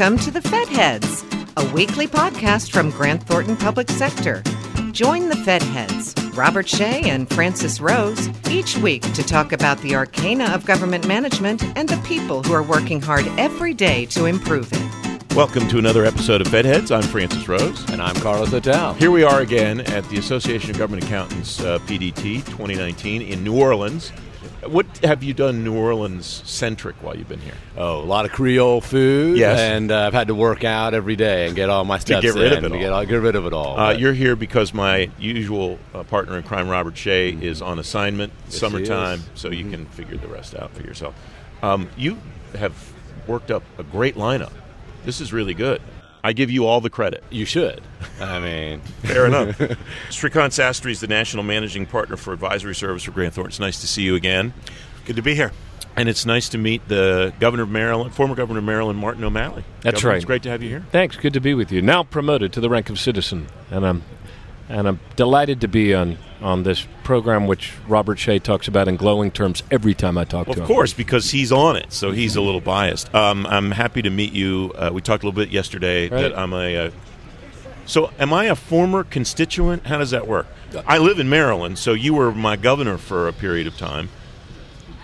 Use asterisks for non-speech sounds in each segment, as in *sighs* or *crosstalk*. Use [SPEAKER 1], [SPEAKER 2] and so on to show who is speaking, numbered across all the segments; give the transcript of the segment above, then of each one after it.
[SPEAKER 1] Welcome to the Fed Heads, a weekly podcast from Grant Thornton Public Sector. Join the Fed Heads, Robert Shea and Francis Rose, each week to talk about the arcana of government management and the people who are working hard every day to improve it.
[SPEAKER 2] Welcome to another episode of Fed Heads. I'm Francis Rose.
[SPEAKER 3] And I'm Carlos Otal.
[SPEAKER 2] Here we are again at the Association of Government Accountants uh, PDT 2019 in New Orleans. What have you done New Orleans centric while you've been here?
[SPEAKER 3] Oh, a lot of Creole food.
[SPEAKER 2] Yes.
[SPEAKER 3] And uh, I've had to work out every day and get all my steps
[SPEAKER 2] get rid
[SPEAKER 3] in,
[SPEAKER 2] of it
[SPEAKER 3] to
[SPEAKER 2] all.
[SPEAKER 3] Get, all- get rid of it all.
[SPEAKER 2] Uh, you're here because my usual uh, partner in crime, Robert Shea, is on assignment,
[SPEAKER 3] Yes,
[SPEAKER 2] summertime.
[SPEAKER 3] Mm-hmm.
[SPEAKER 2] so you can figure the rest out for yourself. Um, you have worked up a great lineup. This is really good. I give you all the credit.
[SPEAKER 3] you should. *laughs* I mean,
[SPEAKER 2] Fair enough. *laughs* Srikant Sastry is the national managing partner for advisory service for Grant Thornton. It's nice to see you again.
[SPEAKER 4] Good to be here.
[SPEAKER 2] And it's nice to meet the governor of Maryland, former governor of Maryland, Martin O'Malley.
[SPEAKER 5] That's
[SPEAKER 2] Governor,
[SPEAKER 5] right.
[SPEAKER 2] It's great to have you here.
[SPEAKER 5] Thanks. Good to be with you. Now promoted to the rank of citizen, and I'm and I'm delighted to be on on this program, which Robert Shea talks about in glowing terms every time I talk
[SPEAKER 2] Well,
[SPEAKER 5] to him.
[SPEAKER 2] of course, because he's on it, so he's a little biased. Um, I'm happy to meet you. Uh, we talked a little bit yesterday
[SPEAKER 5] Right.
[SPEAKER 2] that I'm a. Uh, so, am I a former constituent? How does that work? I live in Maryland, so you were my governor for a period of time,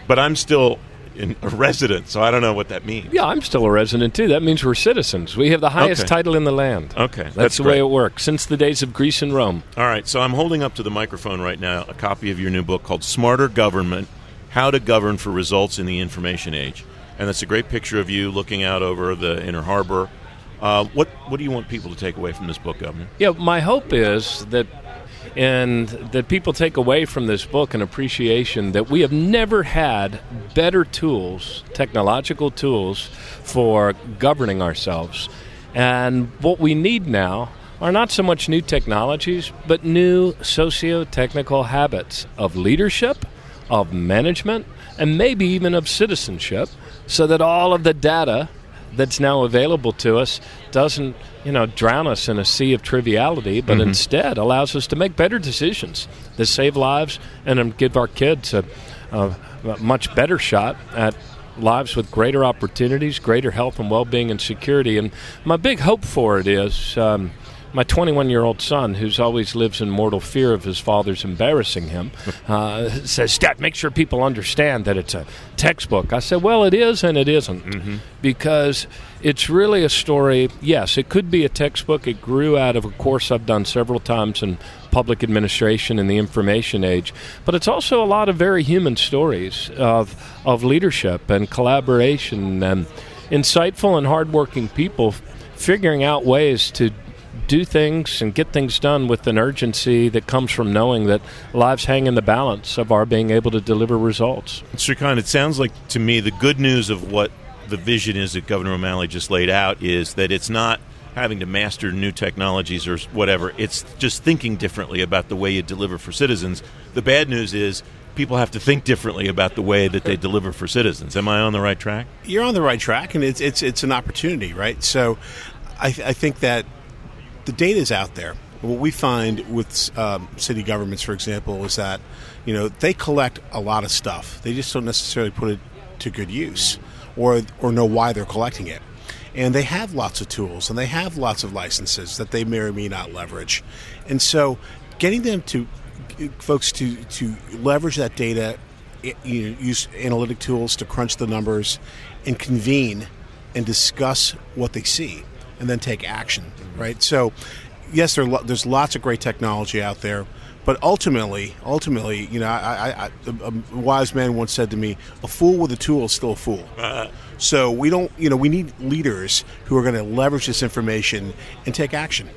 [SPEAKER 2] but I'm still in, a resident, so I don't know what that means.
[SPEAKER 5] Yeah, I'm still a resident too. That means we're citizens. We have the highest
[SPEAKER 2] Okay.
[SPEAKER 5] title in the land.
[SPEAKER 2] Okay,
[SPEAKER 5] that's,
[SPEAKER 2] that's
[SPEAKER 5] the
[SPEAKER 2] great.
[SPEAKER 5] way it works since the days of Greece and Rome.
[SPEAKER 2] All right, so I'm holding up to the microphone right now a copy of your new book called Smarter Government How to Govern for Results in the Information Age. And that's a great picture of you looking out over the Inner Harbor. Uh, what, what do you want people to take away from this book, Governor?
[SPEAKER 5] Yeah, my hope is that and that people take away from this book an appreciation that we have never had better tools, technological tools for governing ourselves. And what we need now are not so much new technologies, but new socio-technical habits of leadership, of management, and maybe even of citizenship so that all of the data that's now available to us doesn't, you know, drown us in a sea of triviality, but instead allows us to make better decisions that save lives and um, give our kids a, a, a much better shot at lives with greater opportunities, greater health and well-being and security. And my big hope for it is. Um, my 21 year old son, who's always lives in mortal fear of his father's embarrassing him, *laughs* uh, says, Dad, make sure people understand that it's a textbook. I said, Well, it is and it isn't. Because it's really a story. Yes, it could be a textbook. It grew out of a course I've done several times in public administration in the information age. But it's also a lot of very human stories of, of leadership and collaboration and insightful and hardworking people figuring out ways to do things and get things done with an urgency that comes from knowing that lives hang in the balance of our being able to deliver results.
[SPEAKER 2] Srikant, it sounds like to me the good news of what the vision is that Governor O'Malley just laid out is that it's not having to master new technologies or whatever. It's just thinking differently about the way you deliver for citizens. The bad news is people have to think differently about the way that they deliver for citizens. Am I on the right track?
[SPEAKER 4] You're on the right track, and it's it's it's an opportunity, right? So, I, I think that the data is out there. What we find with um, city governments, for example, is that you know they collect a lot of stuff. They just don't necessarily put it to good use, or or know why they're collecting it. And they have lots of tools, and they have lots of licenses that they may or may not leverage. And so, getting them to folks to to leverage that data, you know, use analytic tools to crunch the numbers, and convene and discuss what they see, and then take action. Right. So, yes, there lo- there's lots of great technology out there, but ultimately, ultimately, you know, I, I, I, a, a wise man once said to me, "A fool with a tool is still a fool." So we don't, you know, we need leaders who are going to leverage this information and take action.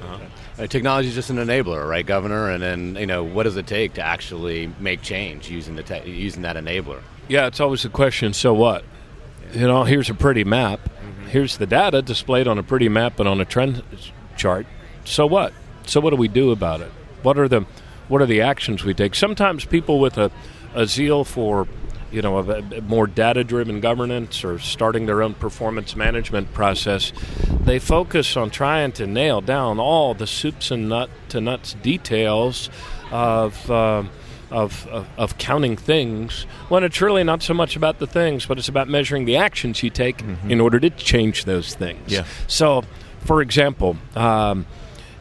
[SPEAKER 3] uh, technology is just an enabler, right, Governor? And then, you know, what does it take to actually make change using the te- using that enabler?
[SPEAKER 5] Yeah, it's always the question so what? You know, here's a pretty map. Here's the data displayed on a pretty map and on a trend chart. So what? So what do we do about it? What are the what are the actions we take? Sometimes people with a, a zeal for you know a, a more data driven governance or starting their own performance management process, they focus on trying to nail down all the soups and nut to nuts details of. um of, of, of counting things when it's really not so much about the things, but it's about measuring the actions you take in order to change those things.
[SPEAKER 2] Yeah.
[SPEAKER 5] So, for example, um,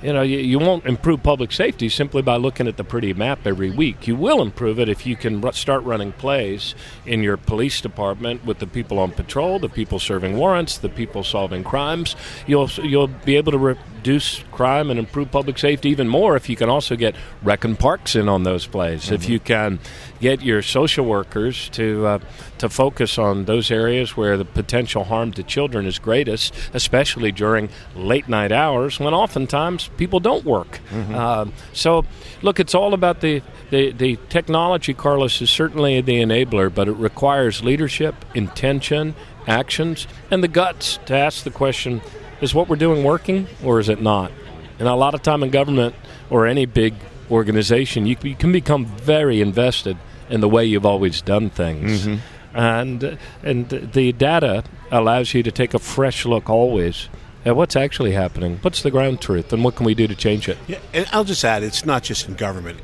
[SPEAKER 5] you know, you, you won't improve public safety simply by looking at the pretty map every week. You will improve it if you can ru- start running plays in your police department with the people on patrol, the people serving warrants, the people solving crimes. You'll you'll be able to reduce crime and improve public safety even more if you can also get rec and parks in on those plays. If you can get your social workers to uh, to focus on those areas where the potential harm to children is greatest, especially during late night hours when oftentimes people don't work. Uh, so, look, it's all about the, the the technology. Carlos is certainly the enabler, but it requires leadership, intention, actions, and the guts to ask the question: Is what we're doing working, or is it not? And a lot of time in government or any big organization, you, you can become very invested in the way you've always done things. Mm-hmm. And, and the data allows you to take a fresh look always at what's actually happening, what's the ground truth, and what can we do to change it.
[SPEAKER 4] Yeah, and I'll just add, it's not just in government.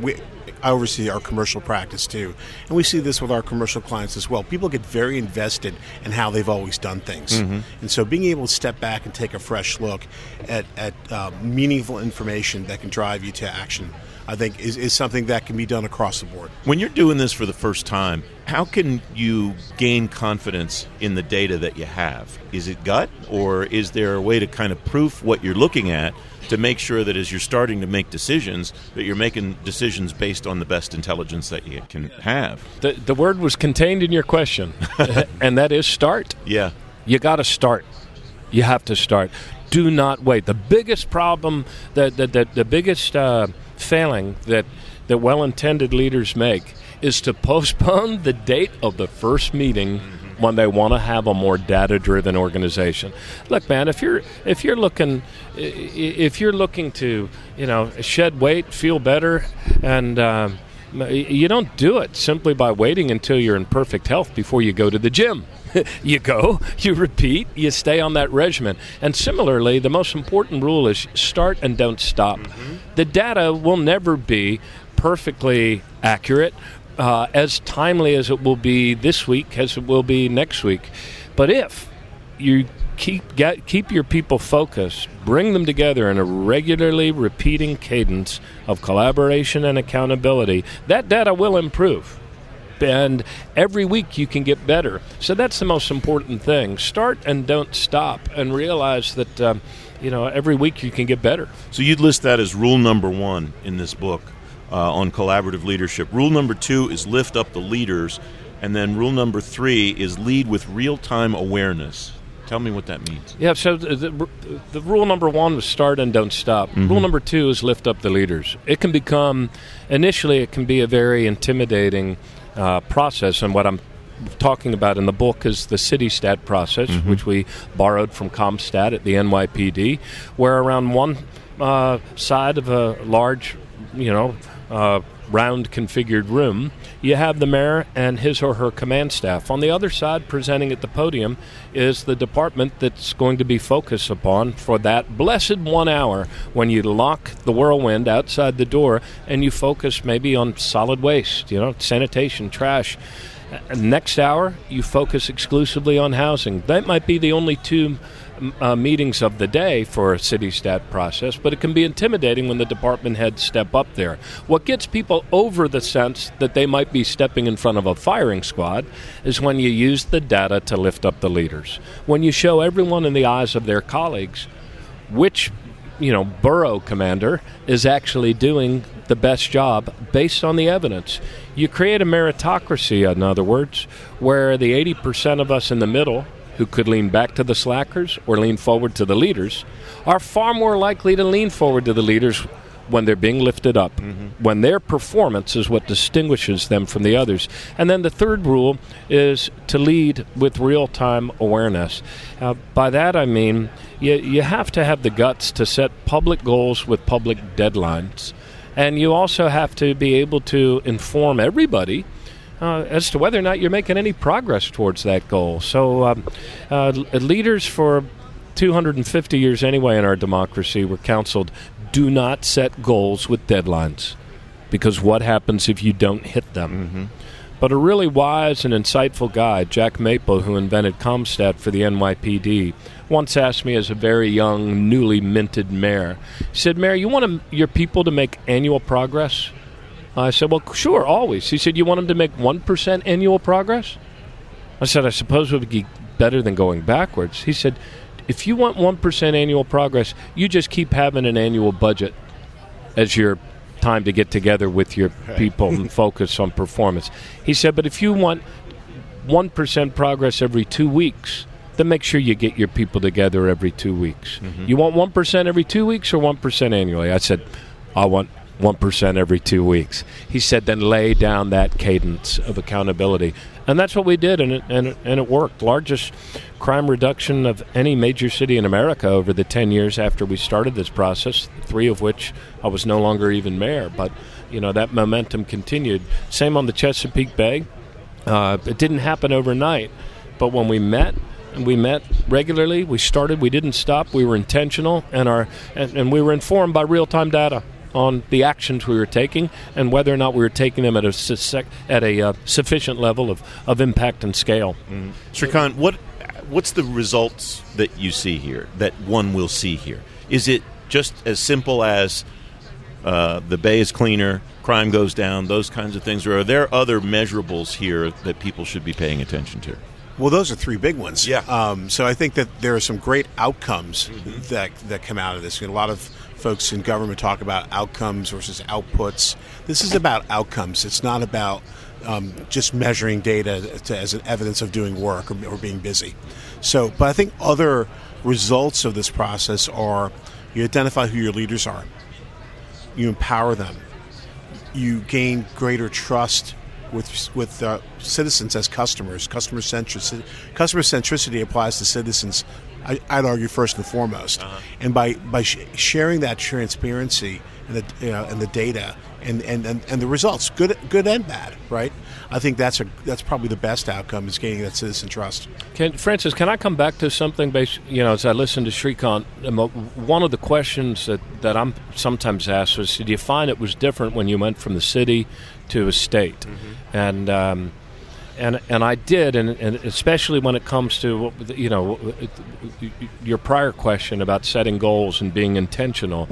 [SPEAKER 4] We, I oversee our commercial practice too, and we see this with our commercial clients as well. People get very invested in how they've always done things, and so being able to step back and take a fresh look at, at uh, meaningful information that can drive you to action, I think, is, is something that can be done across the board.
[SPEAKER 2] When you're doing this for the first time, how can you gain confidence in the data that you have? Is it gut, or is there a way to kind of proof what you're looking at to make sure that as you're starting to make decisions, that you're making decisions based on the best intelligence that you can have?
[SPEAKER 5] The, the word was contained in your question, *laughs* and that is start.
[SPEAKER 2] Yeah.
[SPEAKER 5] You got to start. You have to start. Do not wait. The biggest problem, the the, the, the biggest uh, failing that that well-intended leaders make is to *laughs* postpone the date of the first meeting when they want to have a more data-driven organization. Look, man, if you're if you're looking if you're looking to you know shed weight, feel better, and um, you don't do it simply by waiting until you're in perfect health before you go to the gym. *laughs* you go, you repeat, you stay on that regimen. And similarly, the most important rule is start and don't stop. The data will never be perfectly accurate, uh, as timely as it will be this week, as it will be next week. But if you keep get, keep your people focused, bring them together in a regularly repeating cadence of collaboration and accountability, that data will improve. And every week you can get better. So that's the most important thing. Start and don't stop, and realize that um, you know every week you can get better.
[SPEAKER 2] So you'd list that as rule number one in this book uh, on collaborative leadership. Rule number two is lift up the leaders, and then rule number three is lead with real time awareness. Tell me what that means.
[SPEAKER 5] Yeah, so the, the, the rule number one was start and don't stop. Rule number two is lift up the leaders. It can become, initially, it can be a very intimidating uh, process, and what I'm talking about in the book is the CitiStat process, which we borrowed from CompStat at the NYPD, where around one uh, side of a large, you know, uh, round configured room, you have the mayor and his or her command staff. On the other side, presenting at the podium, is the department that's going to be focused upon for that blessed one hour when you lock the whirlwind outside the door and you focus maybe on solid waste, you know, sanitation, trash. Uh, Next hour, you focus exclusively on housing. That might be the only two uh, meetings of the day for a CitiStat process, but it can be intimidating when the department heads step up there. What gets people over the sense that they might be stepping in front of a firing squad is when you use the data to lift up the leaders. When you show everyone in the eyes of their colleagues which you know borough commander is actually doing the best job based on the evidence. You create a meritocracy in other words where the 80% of us in the middle who could lean back to the slackers or lean forward to the leaders are far more likely to lean forward to the leaders when they're being lifted up, when their performance is what distinguishes them from the others. And then the third rule is to lead with real time awareness. Uh, by that I mean you, you have to have the guts to set public goals with public deadlines. And you also have to be able to inform everybody uh, as to whether or not you're making any progress towards that goal. So, um, uh, leaders for 250 years anyway in our democracy were counseled do not set goals with deadlines. because what happens if you don't hit them? Mm-hmm. But a really wise and insightful guy, Jack Maple, who invented CompStat for the NYPD, once asked me as a very young, newly minted mayor, he said, Mayor, you want to, your people to make annual progress? I said, Well, sure, always. He said, You want them to make 1% annual progress? I said, I suppose it would be better than going backwards. He said, If you want 1% annual progress, you just keep having an annual budget as your time to get together with your people and *laughs* focus on performance. He said, But if you want 1% progress every two weeks, then make sure you get your people together every two weeks. Mm-hmm. You want 1% every two weeks or 1% annually? I said, I want 1% every two weeks. He said, then lay down that cadence of accountability. And that's what we did, and it, and, it, and it worked. Largest crime reduction of any major city in America over the 10 years after we started this process, three of which I was no longer even mayor. But, you know, that momentum continued. Same on the Chesapeake Bay. Uh, it didn't happen overnight, but when we met, and we met regularly. We started. We didn't stop. We were intentional, and our and, and we were informed by real-time data on the actions we were taking and whether or not we were taking them at a at a uh, sufficient level of, of impact and scale.
[SPEAKER 2] Srikant, what what's the results that you see here? That one will see here? Is it just as simple as uh, the bay is cleaner, crime goes down, those kinds of things, or are there other measurables here that people should be paying attention to?
[SPEAKER 4] Well, those are three big ones.
[SPEAKER 2] Yeah.
[SPEAKER 4] Um, so I think that there are some great outcomes that that come out of this. You know, a lot of folks in government talk about outcomes versus outputs. This is about outcomes. It's not about um, just measuring data to, as an evidence of doing work or, or being busy. So, but I think other results of this process are you identify who your leaders are, you empower them, you gain greater trust with with uh, citizens as customers. Customer centricity, customer centricity applies to citizens. I, I'd argue first and foremost, and by by sh- sharing that transparency and the you know, and the data and, and, and, and the results, good good and bad, right? I think that's a that's probably the best outcome is gaining that citizen trust.
[SPEAKER 5] Can, Francis, can I come back to something based, you know, as I listen to Srikant, uh, one of the questions that, that I'm sometimes asked was, do you find it was different when you went from the city to a state? And, um, and, and I did, and, and especially when it comes to, you know, your prior question about setting goals and being intentional.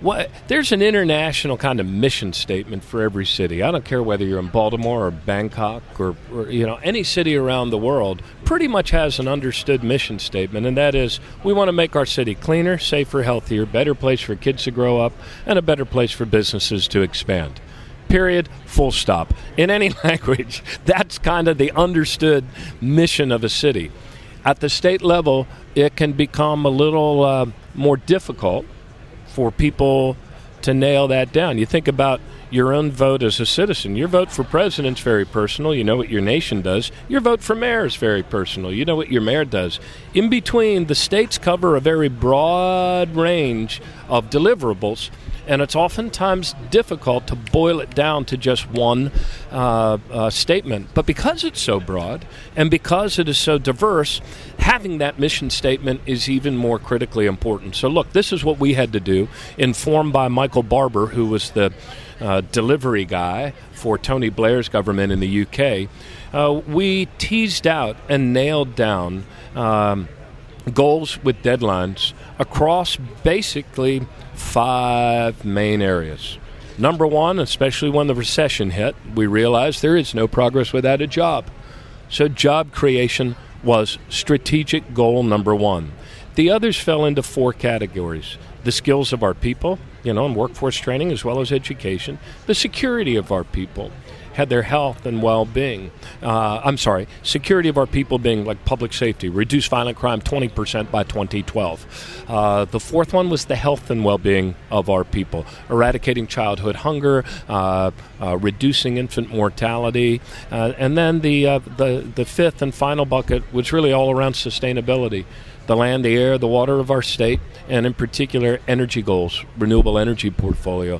[SPEAKER 5] What, there's an international kind of mission statement for every city. I don't care whether you're in Baltimore or Bangkok or, or, you know any city around the world. Pretty much has an understood mission statement, and that is we want to make our city cleaner, safer, healthier, better place for kids to grow up, and a better place for businesses to expand. Period. Full stop. In any *laughs* language, that's kind of the understood mission of a city. At the state level, it can become a little uh, more difficult for people to nail that down. You think about your own vote as a citizen. Your vote for president's very personal. You know what your nation does. Your vote for mayor is very personal. You know what your mayor does. In between, the states cover a very broad range of deliverables, and it's oftentimes difficult to boil it down to just one uh, uh, statement. But because it's so broad and because it is so diverse, having that mission statement is even more critically important. So, look, this is what we had to do, informed by Michael Barber, who was the uh, delivery guy for Tony Blair's government in the UK. Uh, we teased out and nailed down. Um, goals with deadlines across basically five main areas. Number one, especially when the recession hit, we realized there is no progress without a job. So, job creation was strategic goal number one. The others fell into four categories the skills of our people, you know, and workforce training as well as education, the security of our people, had their health and well-being. Uh, I'm sorry, security of our people being like public safety, reduce violent crime 20% by 2012. Uh, the fourth one was the health and well-being of our people, eradicating childhood hunger, uh, uh reducing infant mortality, uh, and then the, uh, the the fifth and final bucket was really all around sustainability the land, the air, the water of our state, and in particular, energy goals, renewable energy portfolio.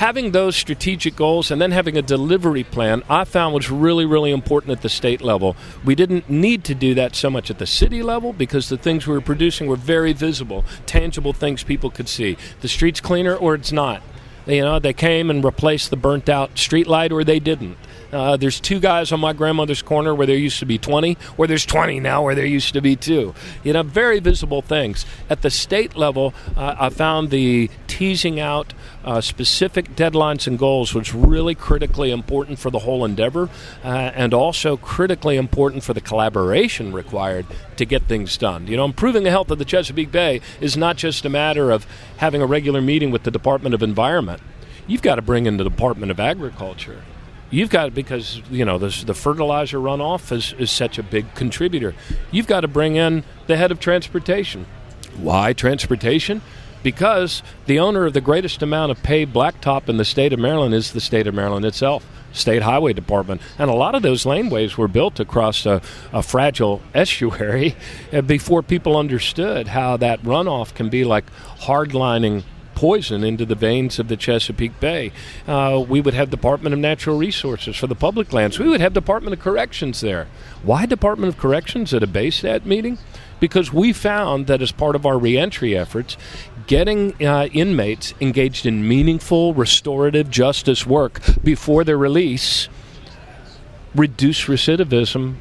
[SPEAKER 5] Having those strategic goals and then having a delivery plan, I found was really, really important at the state level. We didn't need to do that so much at the city level because the things we were producing were very visible, tangible things people could see. The street's cleaner or it's not. You know, they came and replaced the burnt out street light or they didn't. Uh, there's two guys on my grandmother's corner where there used to be 20, where there's 20 now where there used to be two. You know, very visible things. At the state level, uh, I found the teasing out uh, specific deadlines and goals was really critically important for the whole endeavor uh, and also critically important for the collaboration required to get things done. You know, improving the health of the Chesapeake Bay is not just a matter of having a regular meeting with the Department of Environment. You've got to bring in the Department of Agriculture. You've got because you know this, the fertilizer runoff is, is such a big contributor. You've got to bring in the head of transportation. Why transportation? Because the owner of the greatest amount of paved blacktop in the state of Maryland is the state of Maryland itself. State Highway Department. And a lot of those laneways were built across a, a, fragile *laughs* estuary eh, before people understood how that runoff can be like hardlining poison into the veins of the Chesapeake Bay. Uh, we would have Department of Natural Resources for the public lands. We would have Department of Corrections there. Why Department of Corrections at a BayStat meeting? Because we found that as part of our reentry efforts, getting uh, inmates engaged in meaningful restorative justice work before their release reduce recidivism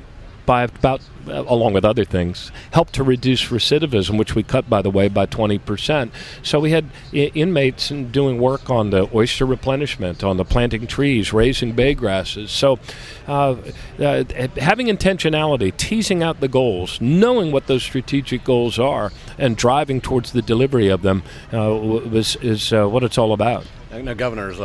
[SPEAKER 5] by about, along with other things, helped to reduce recidivism, which we cut, by the way, by 20%. So we had I- inmates doing work on the oyster replenishment, on the planting trees, raising bay grasses. So uh, uh, having intentionality, teasing out the goals, knowing what those strategic goals are, and driving towards the delivery of them uh, was, is uh, what it's all about.
[SPEAKER 3] Now, Governor's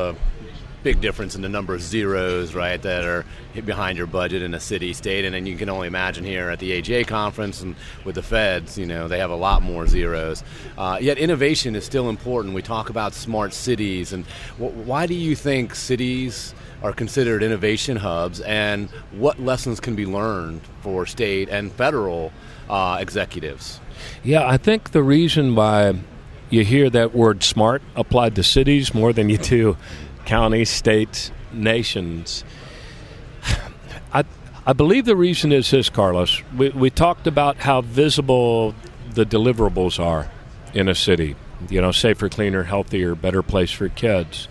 [SPEAKER 3] big difference in the number of zeros, right, that are behind your budget in a city, state, and then you can only imagine here at the AGA conference and with the feds, you know, they have a lot more zeros. Uh, yet innovation is still important. We talk about smart cities, and w- why do you think cities are considered innovation hubs, and what lessons can be learned for state and federal uh, executives?
[SPEAKER 5] Yeah, I think the reason why you hear that word smart applied to cities more than you do counties, states, nations. *sighs* I, I believe the reason is this, Carlos. We, we talked about how visible the deliverables are in a city. You know, safer, cleaner, healthier, better place for kids.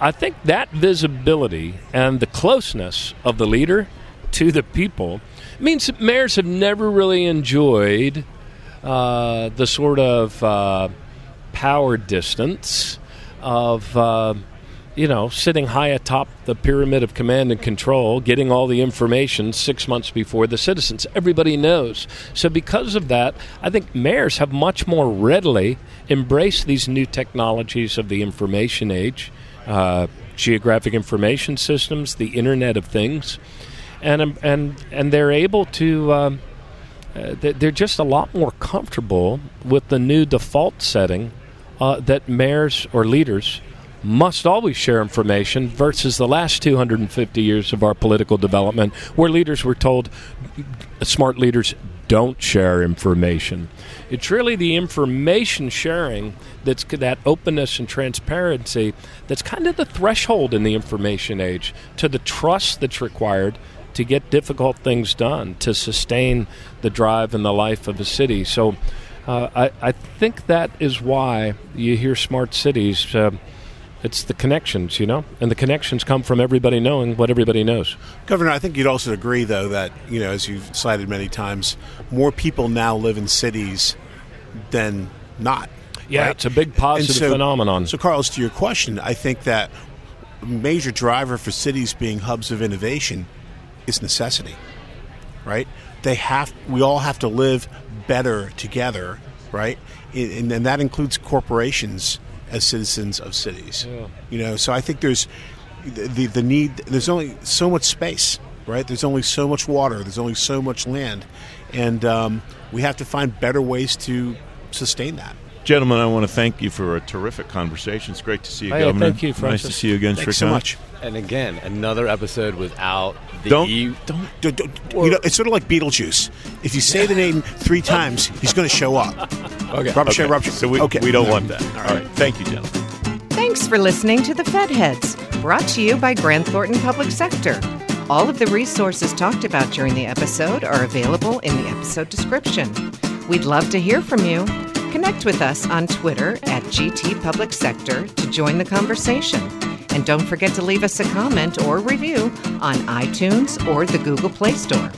[SPEAKER 5] I think that visibility and the closeness of the leader to the people means that mayors have never really enjoyed uh, the sort of uh, power distance of. Uh, you know, sitting high atop the pyramid of command and control, getting all the information six months before the citizens. Everybody knows. So, because of that, I think mayors have much more readily embraced these new technologies of the information age, uh, geographic information systems, the Internet of Things, and um, and and they're able to. Um, uh, they're just a lot more comfortable with the new default setting uh, that mayors or leaders must always share information versus the last 250 years of our political development where leaders were told smart leaders don't share information. It's really the information sharing that's that openness and transparency that's kind of the threshold in the information age to the trust that's required to get difficult things done, to sustain the drive and the life of a city. So uh, I, I, think that is why you hear smart cities. Uh, it's the connections, you know, and the connections come from everybody knowing what everybody knows.
[SPEAKER 4] Governor, I think you'd also agree, though, that you know, as you've cited many times, more people now live in cities than not.
[SPEAKER 5] Yeah,
[SPEAKER 4] right?
[SPEAKER 5] it's a big positive
[SPEAKER 4] so,
[SPEAKER 5] phenomenon.
[SPEAKER 4] So, Carlos, to your question, I think that a major driver for cities being hubs of innovation is necessity. Right? They have. We all have to live better together. Right? And, and that includes corporations as citizens of cities. Yeah. You know, so I think there's the the need. There's only so much space, right? There's only so much water. There's only so much land, and um, we have to find better ways to sustain that.
[SPEAKER 2] Gentlemen, I want to thank you for a terrific conversation. It's great to see you,
[SPEAKER 5] hey,
[SPEAKER 2] Governor.
[SPEAKER 5] Thank you, Francis.
[SPEAKER 2] Nice to see you again,
[SPEAKER 4] Thanks so much.
[SPEAKER 3] And again, another episode without the
[SPEAKER 2] don't,
[SPEAKER 3] e-
[SPEAKER 4] don't, don't, don't you know, it's sort of like Beetlejuice. If you say the name three *laughs* times, he's going to show up.
[SPEAKER 3] Okay.
[SPEAKER 4] Robert
[SPEAKER 2] okay.
[SPEAKER 4] Shea, Robert
[SPEAKER 2] So we,
[SPEAKER 4] okay.
[SPEAKER 2] we don't
[SPEAKER 4] no.
[SPEAKER 2] want that. All right. Thank you, gentlemen.
[SPEAKER 1] Thanks for listening to the Fed Heads, brought to you by Grant Thornton Public Sector. All of the resources talked about during the episode are available in the episode description. We'd love to hear from you Connect with us on Twitter at GT Public Sector to join the conversation. And don't forget to leave us a comment or review on iTunes or the Google Play Store.